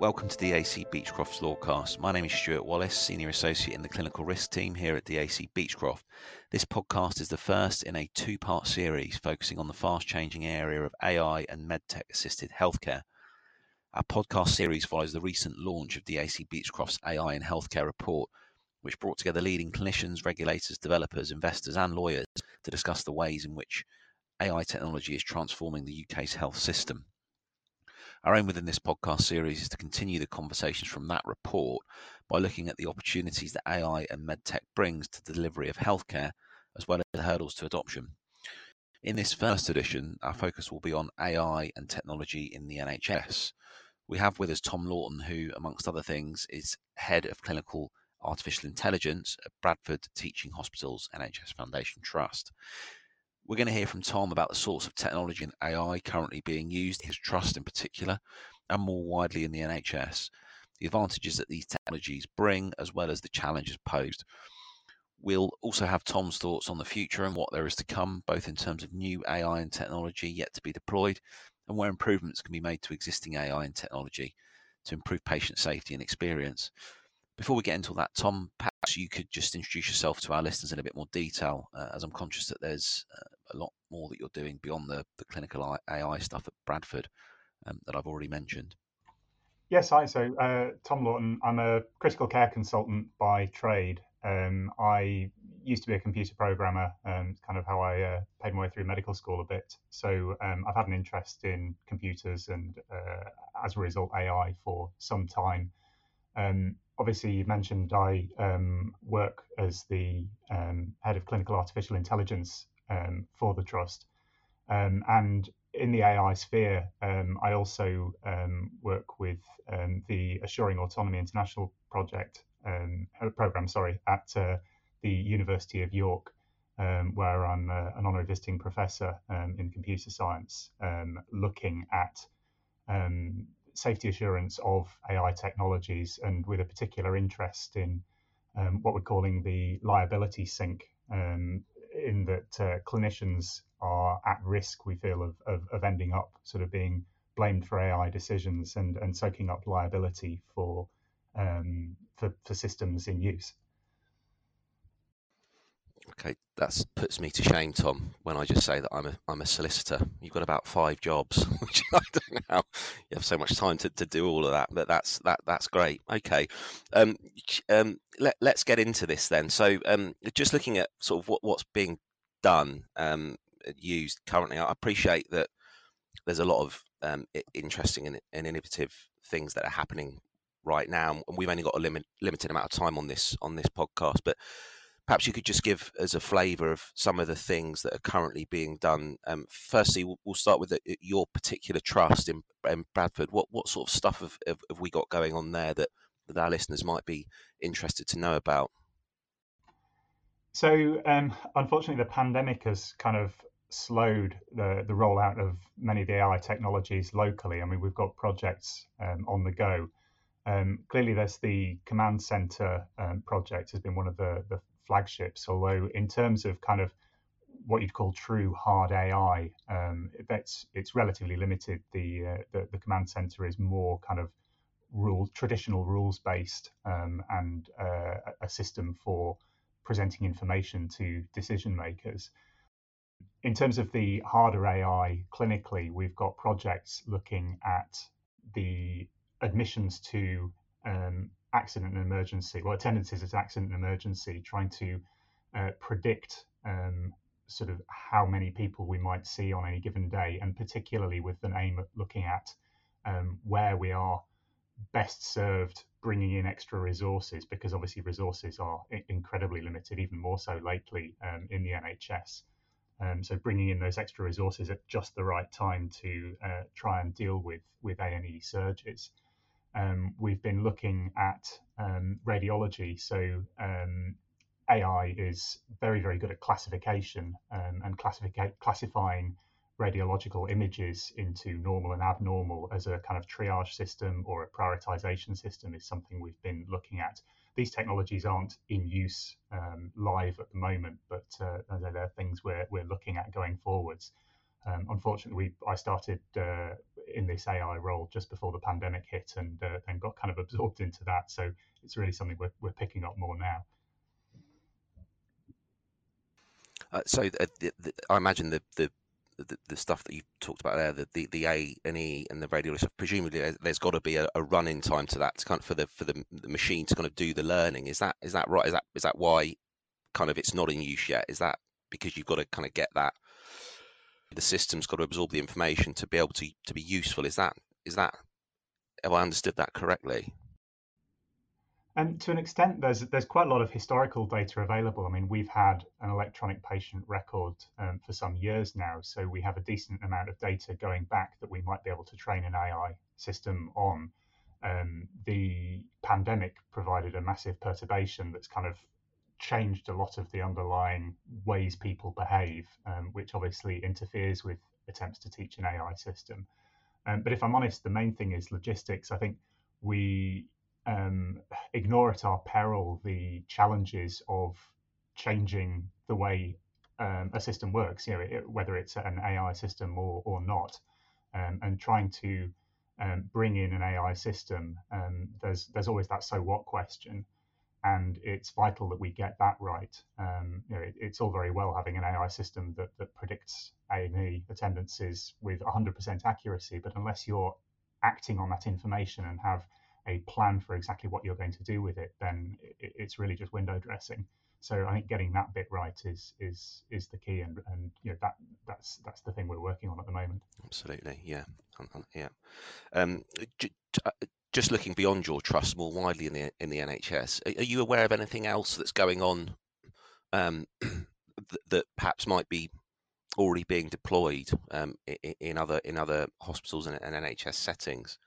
Welcome to the DAC Beachcroft Lawcast. My name is Stuart Wallace, Senior Associate in the Clinical Risk Team here at DAC Beachcroft. This podcast is the first in a two part series focusing on the fast changing area of AI and medtech assisted healthcare. Our podcast series follows the recent launch of DAC Beachcroft's AI in Healthcare report, which brought together leading clinicians, regulators, developers, investors, and lawyers to discuss the ways in which AI technology is transforming the UK's health system. Our aim within this podcast series is to continue the conversations from that report by looking at the opportunities that AI and medtech brings to the delivery of healthcare, as well as the hurdles to adoption. In this first edition, our focus will be on AI and technology in the NHS. We have with us Tom Lawton, who, amongst other things, is head of clinical artificial intelligence at Bradford Teaching Hospitals NHS Foundation Trust. We're going to hear from Tom about the sorts of technology and AI currently being used, his trust in particular, and more widely in the NHS, the advantages that these technologies bring, as well as the challenges posed. We'll also have Tom's thoughts on the future and what there is to come, both in terms of new AI and technology yet to be deployed, and where improvements can be made to existing AI and technology to improve patient safety and experience. Before we get into all that, Tom, perhaps you could just introduce yourself to our listeners in a bit more detail, uh, as I'm conscious that there's uh, a lot more that you're doing beyond the, the clinical AI stuff at Bradford um, that I've already mentioned. Yes, hi. So, uh, Tom Lawton, I'm a critical care consultant by trade. Um, I used to be a computer programmer, um, kind of how I uh, paid my way through medical school a bit. So, um, I've had an interest in computers and, uh, as a result, AI for some time. Um, obviously, you mentioned I um, work as the um, head of clinical artificial intelligence um, for the trust. Um, and in the AI sphere, um, I also work with the Assuring Autonomy International project uh, program, sorry, at uh, the University of York, where I'm uh, an honorary visiting professor in computer science, looking at safety assurance of AI technologies and with a particular interest in um, what we're calling the liability sink, um, in that uh, clinicians are at risk, we feel, of, of, of, ending up sort of being blamed for AI decisions and, and soaking up liability for, um, for, for systems in use. Okay, that puts me to shame, Tom, when I just say that I'm a I'm a solicitor. You've got about five jobs, which I don't know how you have so much time to, to do all of that, but that's that that's great. Okay, um, um, let let's get into this then. So, um, just looking at sort of what what's being done, um, used currently, I appreciate that there's a lot of um, interesting and, and innovative things that are happening right now, and we've only got a limit, limited amount of time on this on this podcast, but perhaps you could just give us a flavour of some of the things that are currently being done. Um, firstly, we'll, we'll, start with the, your particular trust in, in, Bradford. What what sort of stuff have, have, have, we got going on there that, that our listeners might be interested to know about? So, um, unfortunately, the pandemic has kind of slowed the, the rollout of many of the AI technologies locally. I mean, we've got projects um, on the go. Um, clearly, there's the command center um, project has been one of the, the flagships. Although in terms of kind of what you'd call true hard AI, um, that's it's relatively limited. The, uh, the, the command center is more kind of rule traditional rules based um, and uh, a system for presenting information to decision makers. In terms of the harder AI clinically, we've got projects looking at the admissions to um, accident and emergency, well, attendances at accident and emergency, trying to uh, predict um, sort of how many people we might see on any given day, and particularly with an aim at looking at um, where we are best served bringing in extra resources, because obviously resources are incredibly limited, even more so lately um, in the NHS. Um, so bringing in those extra resources at just the right time to uh, try and deal with with A&E surges um, we've been looking at um, radiology. So um, AI is very, very good at classification um, and classifying radiological images into normal and abnormal as a kind of triage system or a prioritization system is something we've been looking at. These technologies aren't in use um, live at the moment, but uh, they're things we're, we're looking at going forwards. Um, unfortunately, we, I started uh, in this AI role just before the pandemic hit and uh, then got kind of absorbed into that. So it's really something we're, we're picking up more now. Uh, so uh, the, the, I imagine the, the the, stuff that you talked about there, the, the, the A and E and the radiology stuff, presumably there's got to be a, a run in time to that to kind of for the for the, the machine to kind of do the learning. Is that is that right? Is that is that why kind of it's not in use yet? Is that because you've got to kind of get that the system's got to absorb the information to be able to to be useful? Is that is that have I understood that correctly? And to an extent, there's there's quite a lot of historical data available. I mean, we've had an electronic patient record um, for some years now, so we have a decent amount of data going back that we might be able to train an AI system on. Um, the pandemic provided a massive perturbation that's kind of changed a lot of the underlying ways people behave, um, which obviously interferes with attempts to teach an AI system. Um, but if I'm honest, the main thing is logistics. I think we um, ignore at our peril the challenges of changing the way um, a system works, you know, it, whether it's an AI system or, or not, um, and trying to um, bring in an AI system, there's there's always that so what question, and it's vital that we get that right. Um, you know, it, it's all very well having an AI system that, that predicts A and E attendances with 100% accuracy, but unless you're acting on that information and have a plan for exactly what you're going to do with it, then it, it's really just window dressing. So I think getting that bit right is is is the key, and and you know that that's that's the thing we're working on at the moment. Absolutely, yeah, yeah. Um, uh, just looking beyond your trust more widely in the in the NHS, are you aware of anything else that's going on um, that, that, perhaps might be already being deployed um, in, in, other in other hospitals and, and NHS settings?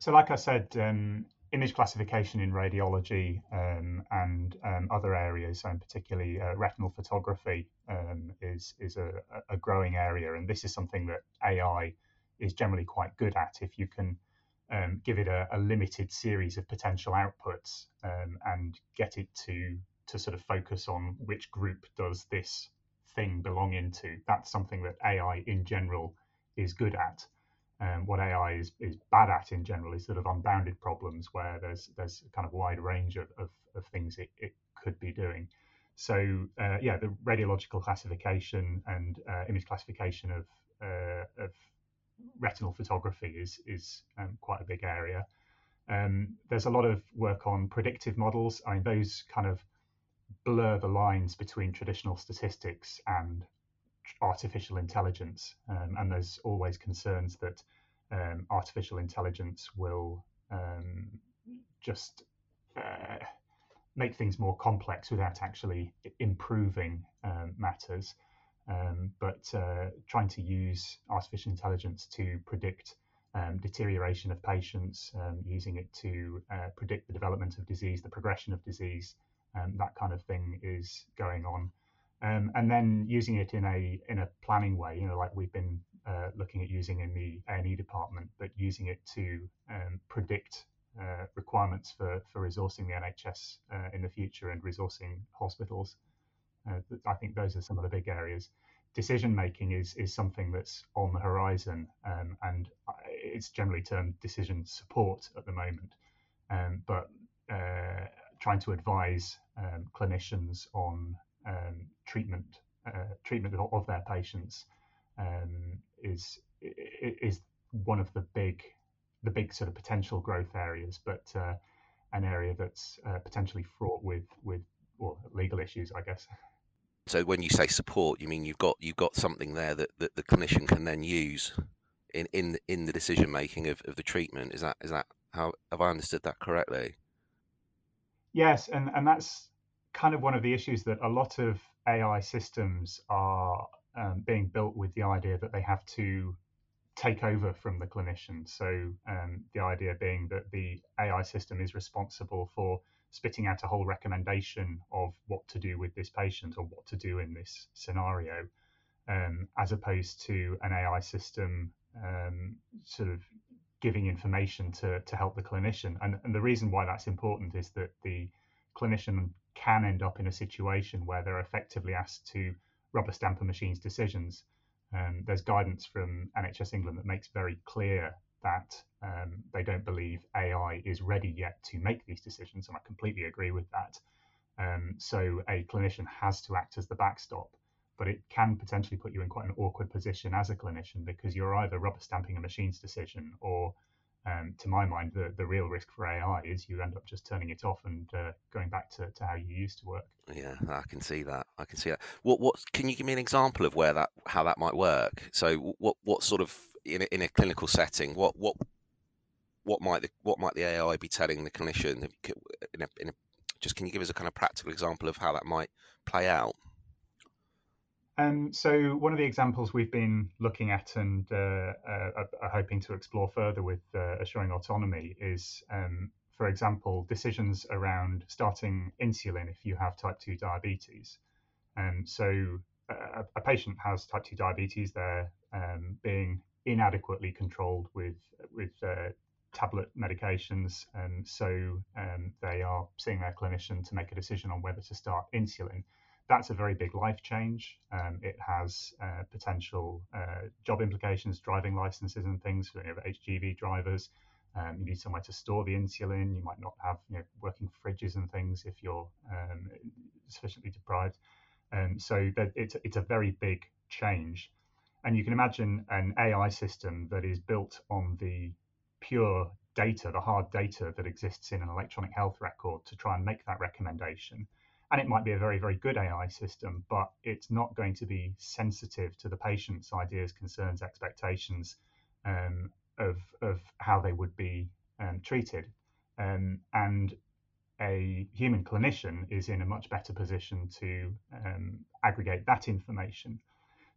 So, like I said, um, image classification in radiology um, and um, other areas, and particularly uh, retinal photography, um, is is a, a, growing area, and this is something that AI is generally quite good at. If you can um, give it a, a, limited series of potential outputs um, and get it to to sort of focus on which group does this thing belong into, that's something that AI in general is good at. Um, what AI is, is bad at in general is sort of unbounded problems where there's there's a kind of wide range of, of, of things it, it could be doing. So uh, yeah, the radiological classification and uh, image classification of uh, of retinal photography is is um, quite a big area. Um, there's a lot of work on predictive models. I mean, those kind of blur the lines between traditional statistics and artificial intelligence, um, and there's always concerns that um, artificial intelligence will um, just uh, make things more complex without actually improving um, matters. Um, but uh, trying to use artificial intelligence to predict um, deterioration of patients, using it to uh, predict the development of disease, the progression of disease, that kind of thing is going on um, and then using it in a in a planning way, you know, like we've been uh, looking at using in the A&E department, but using it to um, predict uh, requirements for for resourcing the NHS uh, in the future and resourcing hospitals. Uh, I think those are some of the big areas. Decision making is is something that's on the horizon, um, and it's generally termed decision support at the moment. Um, but uh, trying to advise um, clinicians on um, treatment uh, treatment of, of, their patients um, is is one of the big the big sort of potential growth areas, but uh, an area that's uh, potentially fraught with with well, legal issues, I guess. So when you say support, you mean you've got you've got something there that, that the clinician can then use in in in the decision making of, of the treatment. Is that is that how have I understood that correctly? Yes, and and that's kind of one of the issues that a lot of AI systems are um, being built with the idea that they have to take over from the clinician. So um, the idea being that the AI system is responsible for spitting out a whole recommendation of what to do with this patient or what to do in this scenario, um, as opposed to an AI system um, sort of giving information to, to help the clinician. And, and the reason why that's important is that the clinician can end up in a situation where they're effectively asked to rubber stamp a machine's decisions. Um, there's guidance from NHS England that makes very clear that um, they don't believe AI is ready yet to make these decisions, and I completely agree with that. Um, so a clinician has to act as the backstop, but it can potentially put you in quite an awkward position as a clinician because you're either rubber stamping a machine's decision or um, to my mind, the, the real risk for AI is you end up just turning it off and uh, going back to, to how you used to work. Yeah, I can see that. I can see that. What what can you give me an example of where that how that might work? So what what sort of in a, in a clinical setting, what what what might the what might the AI be telling the clinician? In a, in a, just can you give us a kind of practical example of how that might play out? Um, so one of the examples we've been looking at and uh, uh, are hoping to explore further with uh, assuring autonomy is, um, for example, decisions around starting insulin if you have type 2 diabetes. Um, so a, a, patient has type 2 diabetes, they're um, being inadequately controlled with, with uh, tablet medications, and so um, they are seeing their clinician to make a decision on whether to start insulin that's a very big life change. Um, it has uh, potential uh, job implications, driving licenses and things for you know, HGV drivers. Um, you need somewhere to store the insulin. You might not have you know, working fridges and things if you're um, sufficiently deprived. Um, so it's, it's a very big change. And you can imagine an AI system that is built on the pure data, the hard data that exists in an electronic health record to try and make that recommendation and it might be a very very good AI system, but it's not going to be sensitive to the patient's ideas, concerns, expectations um, of of how they would be um, treated, um, and a human clinician is in a much better position to um, aggregate that information.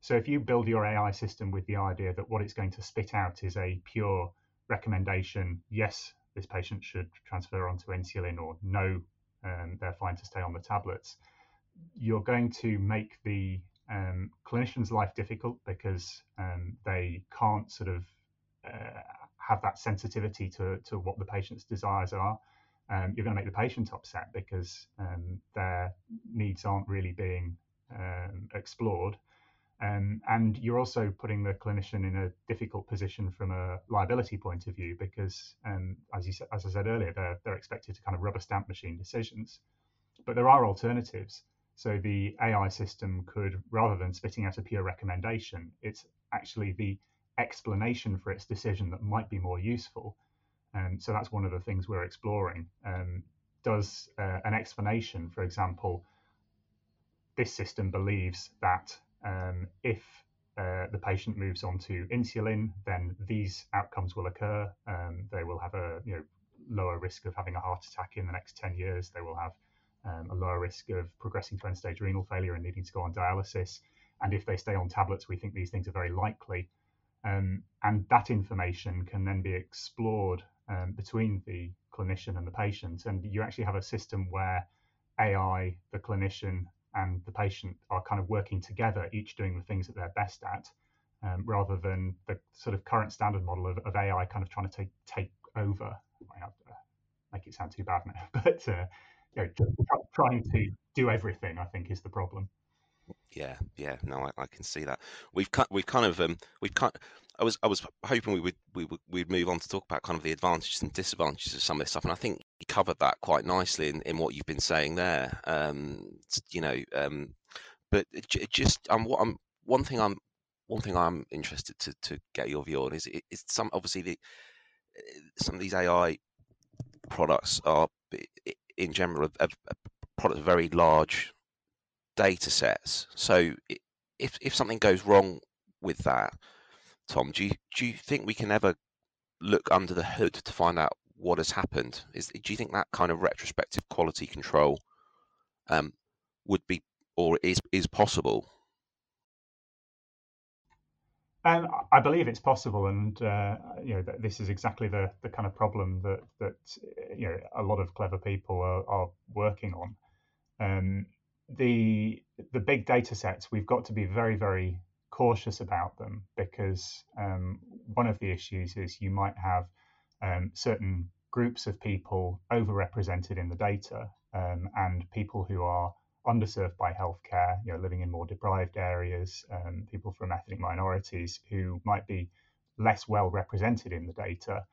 So if you build your AI system with the idea that what it's going to spit out is a pure recommendation, yes, this patient should transfer onto insulin, or no, um, they're fine to stay on the tablets, you're going to make the um, clinician's life difficult because um, they can't sort of uh, have that sensitivity to, to what the patient's desires are. Um, you're going to make the patient upset because um, their needs aren't really being um, explored. Um, and you're also putting the clinician in a difficult position from a liability point of view because, um, as you as I said earlier, they're they're expected to kind of rubber stamp machine decisions. But there are alternatives. So the AI system could, rather than spitting out a pure recommendation, it's actually the explanation for its decision that might be more useful. And um, so that's one of the things we're exploring. Um, does uh, an explanation, for example, this system believes that um, if uh, the patient moves on to insulin, then these outcomes will occur. Um, they will have a you know lower risk of having a heart attack in the next 10 years. They will have um, a lower risk of progressing to end-stage renal failure and needing to go on dialysis. And if they stay on tablets, we think these things are very likely. Um, and that information can then be explored um, between the clinician and the patient. And you actually have a system where AI, the clinician, and the patient are kind of working together, each doing the things that they're best at, um, rather than the sort of current standard model of, of AI kind of trying to take take over. I have to make it sound too bad now, but uh, you know, trying to do everything, I think, is the problem. Yeah, yeah, no, I, I can see that. We've cut, we've kind of, um, we've cut. I was, I was hoping we would, we would, we'd move on to talk about kind of the advantages and disadvantages of some of this stuff, and I think covered that quite nicely in, in what you've been saying there. Um, you know, um, but just, um, what I'm, one thing I'm, one thing I'm interested to to get your view on is, is some obviously the eh, some of these AI products are in general a, a product of very large data sets. So if if something goes wrong with that, Tom, do you do you think we can ever look under the hood to find out what has happened? Is do you think that kind of retrospective quality control um, would be or is is possible? Um, I believe it's possible, and uh, you know this is exactly the, the kind of problem that that you know a lot of clever people are, are working on. Um, the the big data sets we've got to be very very cautious about them because um, one of the issues is you might have um, certain groups of people overrepresented in the data um, and people who are underserved by healthcare, you know, living in more deprived areas, um, people from ethnic minorities who might be less well represented in the data.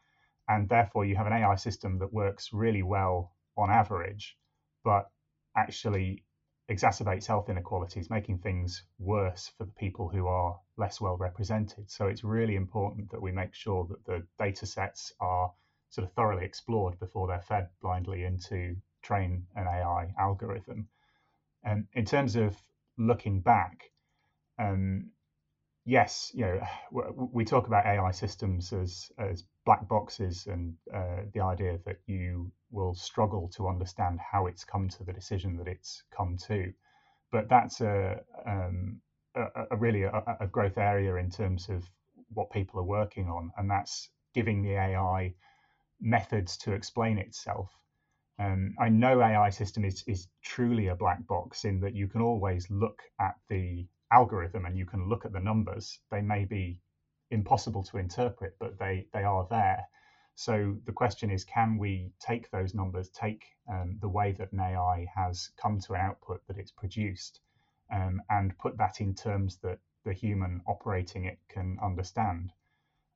And therefore, you have an AI system that works really well on average, but actually exacerbates health inequalities, making things worse for the people who are less well represented. So it's really important that we make sure that the data sets are sort of thoroughly explored before they're fed blindly into train an AI algorithm. And in terms of looking back, um, yes, you know, we talk about AI systems as as black boxes, and uh, the idea that you will struggle to understand how it's come to the decision that it's come to. But that's a um, a, a, really a, a, growth area in terms of what people are working on, and that's giving the AI methods to explain itself. Um, I know AI system is is truly a black box in that you can always look at the algorithm and you can look at the numbers. They may be impossible to interpret, but they they are there. So the question is, can we take those numbers, take um, the way that an AI has come to an output that it's produced, um, and put that in terms that the human operating it can understand?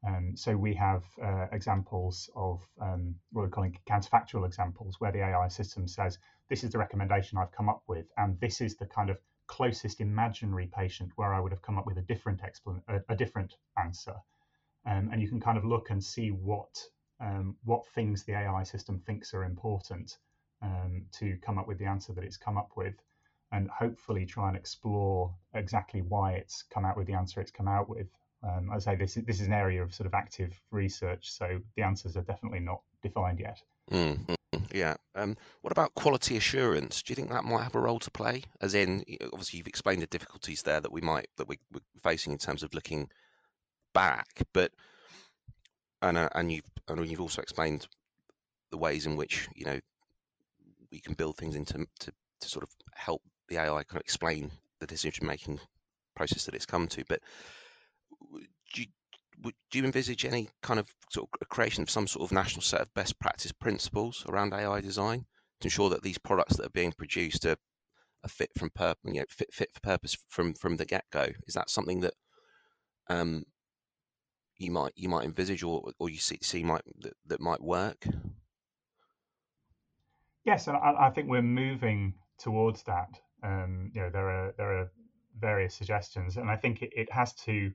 Um, so we have uh, examples of um, what we're calling counterfactual examples, where the AI system says, "This is the recommendation I've come up with, and this is the kind of closest imaginary patient where I would have come up with a different explan- a, a different answer." Um, and you can kind of look and see what um, what things the AI system thinks are important um, to come up with the answer that it's come up with, and hopefully try and explore exactly why it's come out with the answer it's come out with. Um, I say this this is an area of sort of active research, so the answers are definitely not defined yet. Mm-hmm. Yeah. Um, what about quality assurance? Do you think that might have a role to play? As in, obviously, you've explained the difficulties there that we might that we, are facing in terms of looking back, but and uh, and you've and you've also explained the ways in which you know we can build things into to, to sort of help the AI kind of explain the decision making process that it's come to. But do you, do you envisage any kind of sort of creation of some sort of national set of best practice principles around AI design to ensure that these products that are being produced are, are fit from purpose, you know, fit fit for purpose from from the get go? Is that something that um, you might you might envisage or or you see, see might that, that might work? Yes, and I, I think we're moving towards that. Um, you know, there are there are various suggestions, and I think it, it has to.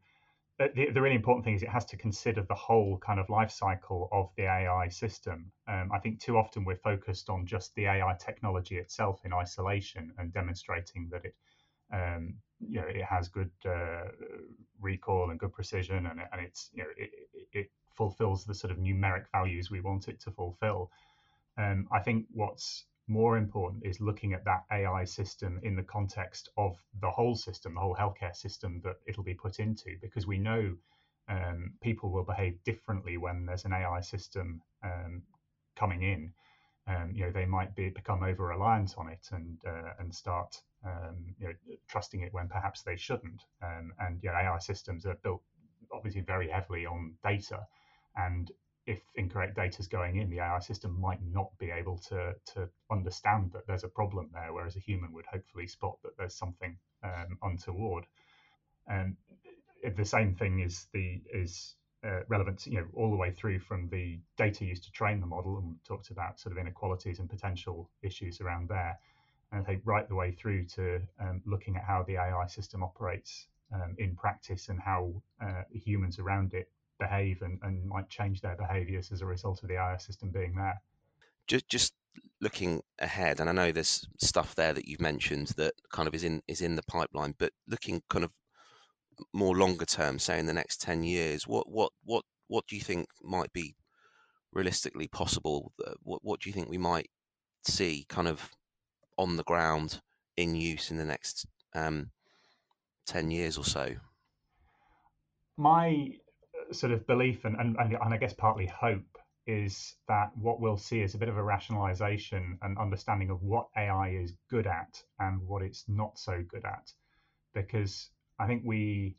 The, the, really important thing is it has to consider the whole kind of life cycle of the AI system. Um, I think too often we're focused on just the AI technology itself in isolation and demonstrating that it um, you know, it has good uh, recall and good precision, and, and it's you know it, it, fulfills the sort of numeric values we want it to fulfill. Um, I think what's more important is looking at that AI system in the context of the whole system, the whole healthcare system that it'll be put into, because we know um, people will behave differently when there's an AI system um, coming in. Um, you know, they might be become over reliant on it and uh, and start um, you know, trusting it when perhaps they shouldn't. Um, and know, AI systems are built obviously very heavily on data, and if incorrect data is going in, the AI system might not be able to to understand that there's a problem there, whereas a human would hopefully spot that there's something um, untoward. And the same thing is the is uh, relevant, you know, all the way through from the data used to train the model, and talked about sort of inequalities and potential issues around there, and I think right the way through to um, looking at how the AI system operates um, in practice and how uh, humans around it behave and, and might change their behaviors as a result of the AI system being there. Just, just looking ahead, and I know there's stuff there that you've mentioned that kind of is in is in the pipeline, but looking kind of more longer term, say in the next ten years, what what what what do you think might be realistically possible? What what do you think we might see kind of on the ground in use in the next um, 10 years or so? My uh, sort of belief and, and, and I guess partly hope is that what we'll see is a bit of a rationalization and understanding of what AI is good at and what it's not so good at. Because I think we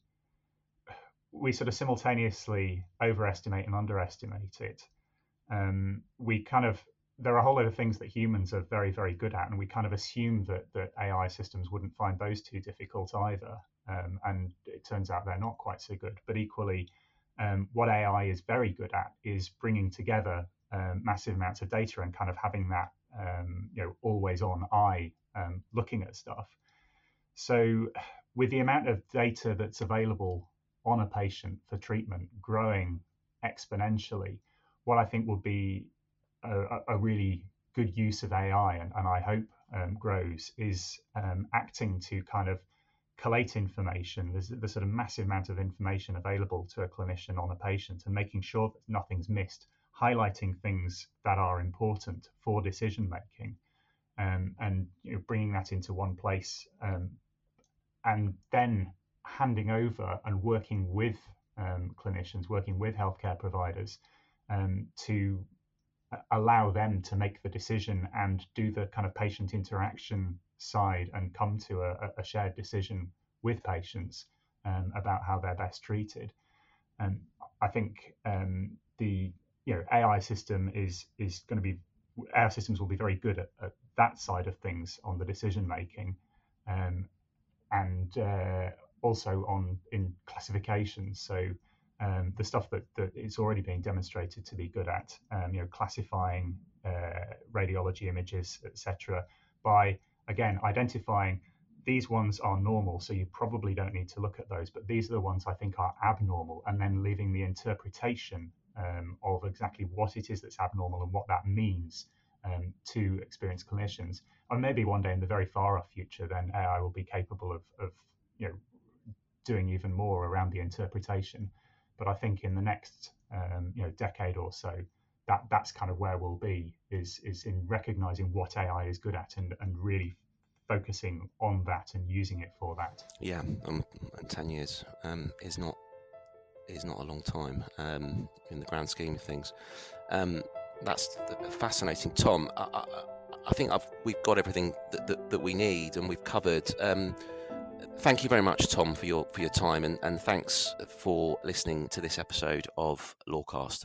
we sort of simultaneously overestimate and underestimate it. Um, we kind of there are a whole lot of things that humans are very, very good at, and we kind of assume that that AI systems wouldn't find those too difficult either. Um, and it turns out they're not quite so good. But equally, um, what AI is very good at is bringing together um, massive amounts of data and kind of having that um, you know always on eye um, looking at stuff. So with the amount of data that's available on a patient for treatment growing exponentially, what I think will be a, a really good use of AI, and, and I hope um, grows, is um, acting to kind of collate information. There's the sort of massive amount of information available to a clinician on a patient, and making sure that nothing's missed, highlighting things that are important for decision making, um, and you know, bringing that into one place, um, and then handing over and working with um, clinicians, working with healthcare providers um, to allow them to make the decision and do the kind of patient interaction side and come to a, a shared decision with patients um, about how they're best treated. And I think um, the you know AI system is is going to be AI systems will be very good at, at that side of things on the decision making, um, and uh, also on in classifications. So um, the stuff that, that it's already being demonstrated to be good at, um, you know, classifying uh, radiology images, etc., by again identifying these ones are normal, so you probably don't need to look at those, but these are the ones I think are abnormal, and then leaving the interpretation um, of exactly what it is that's abnormal and what that means um, to experienced clinicians. And maybe one day in the very far off future, then AI will be capable of, of you know doing even more around the interpretation. But I think in the next um, you know decade or so, that that's kind of where we'll be is is in recognizing what AI is good at and, and really focusing on that and using it for that. Yeah, um, ten years um, is not is not a long time um, in the grand scheme of things. Um, that's fascinating, Tom. I, I, I think I've, we've got everything that, that, that, we need and we've covered. Um, thank you very much, Tom, for your for your time, and, and thanks for listening to this episode of Lawcast.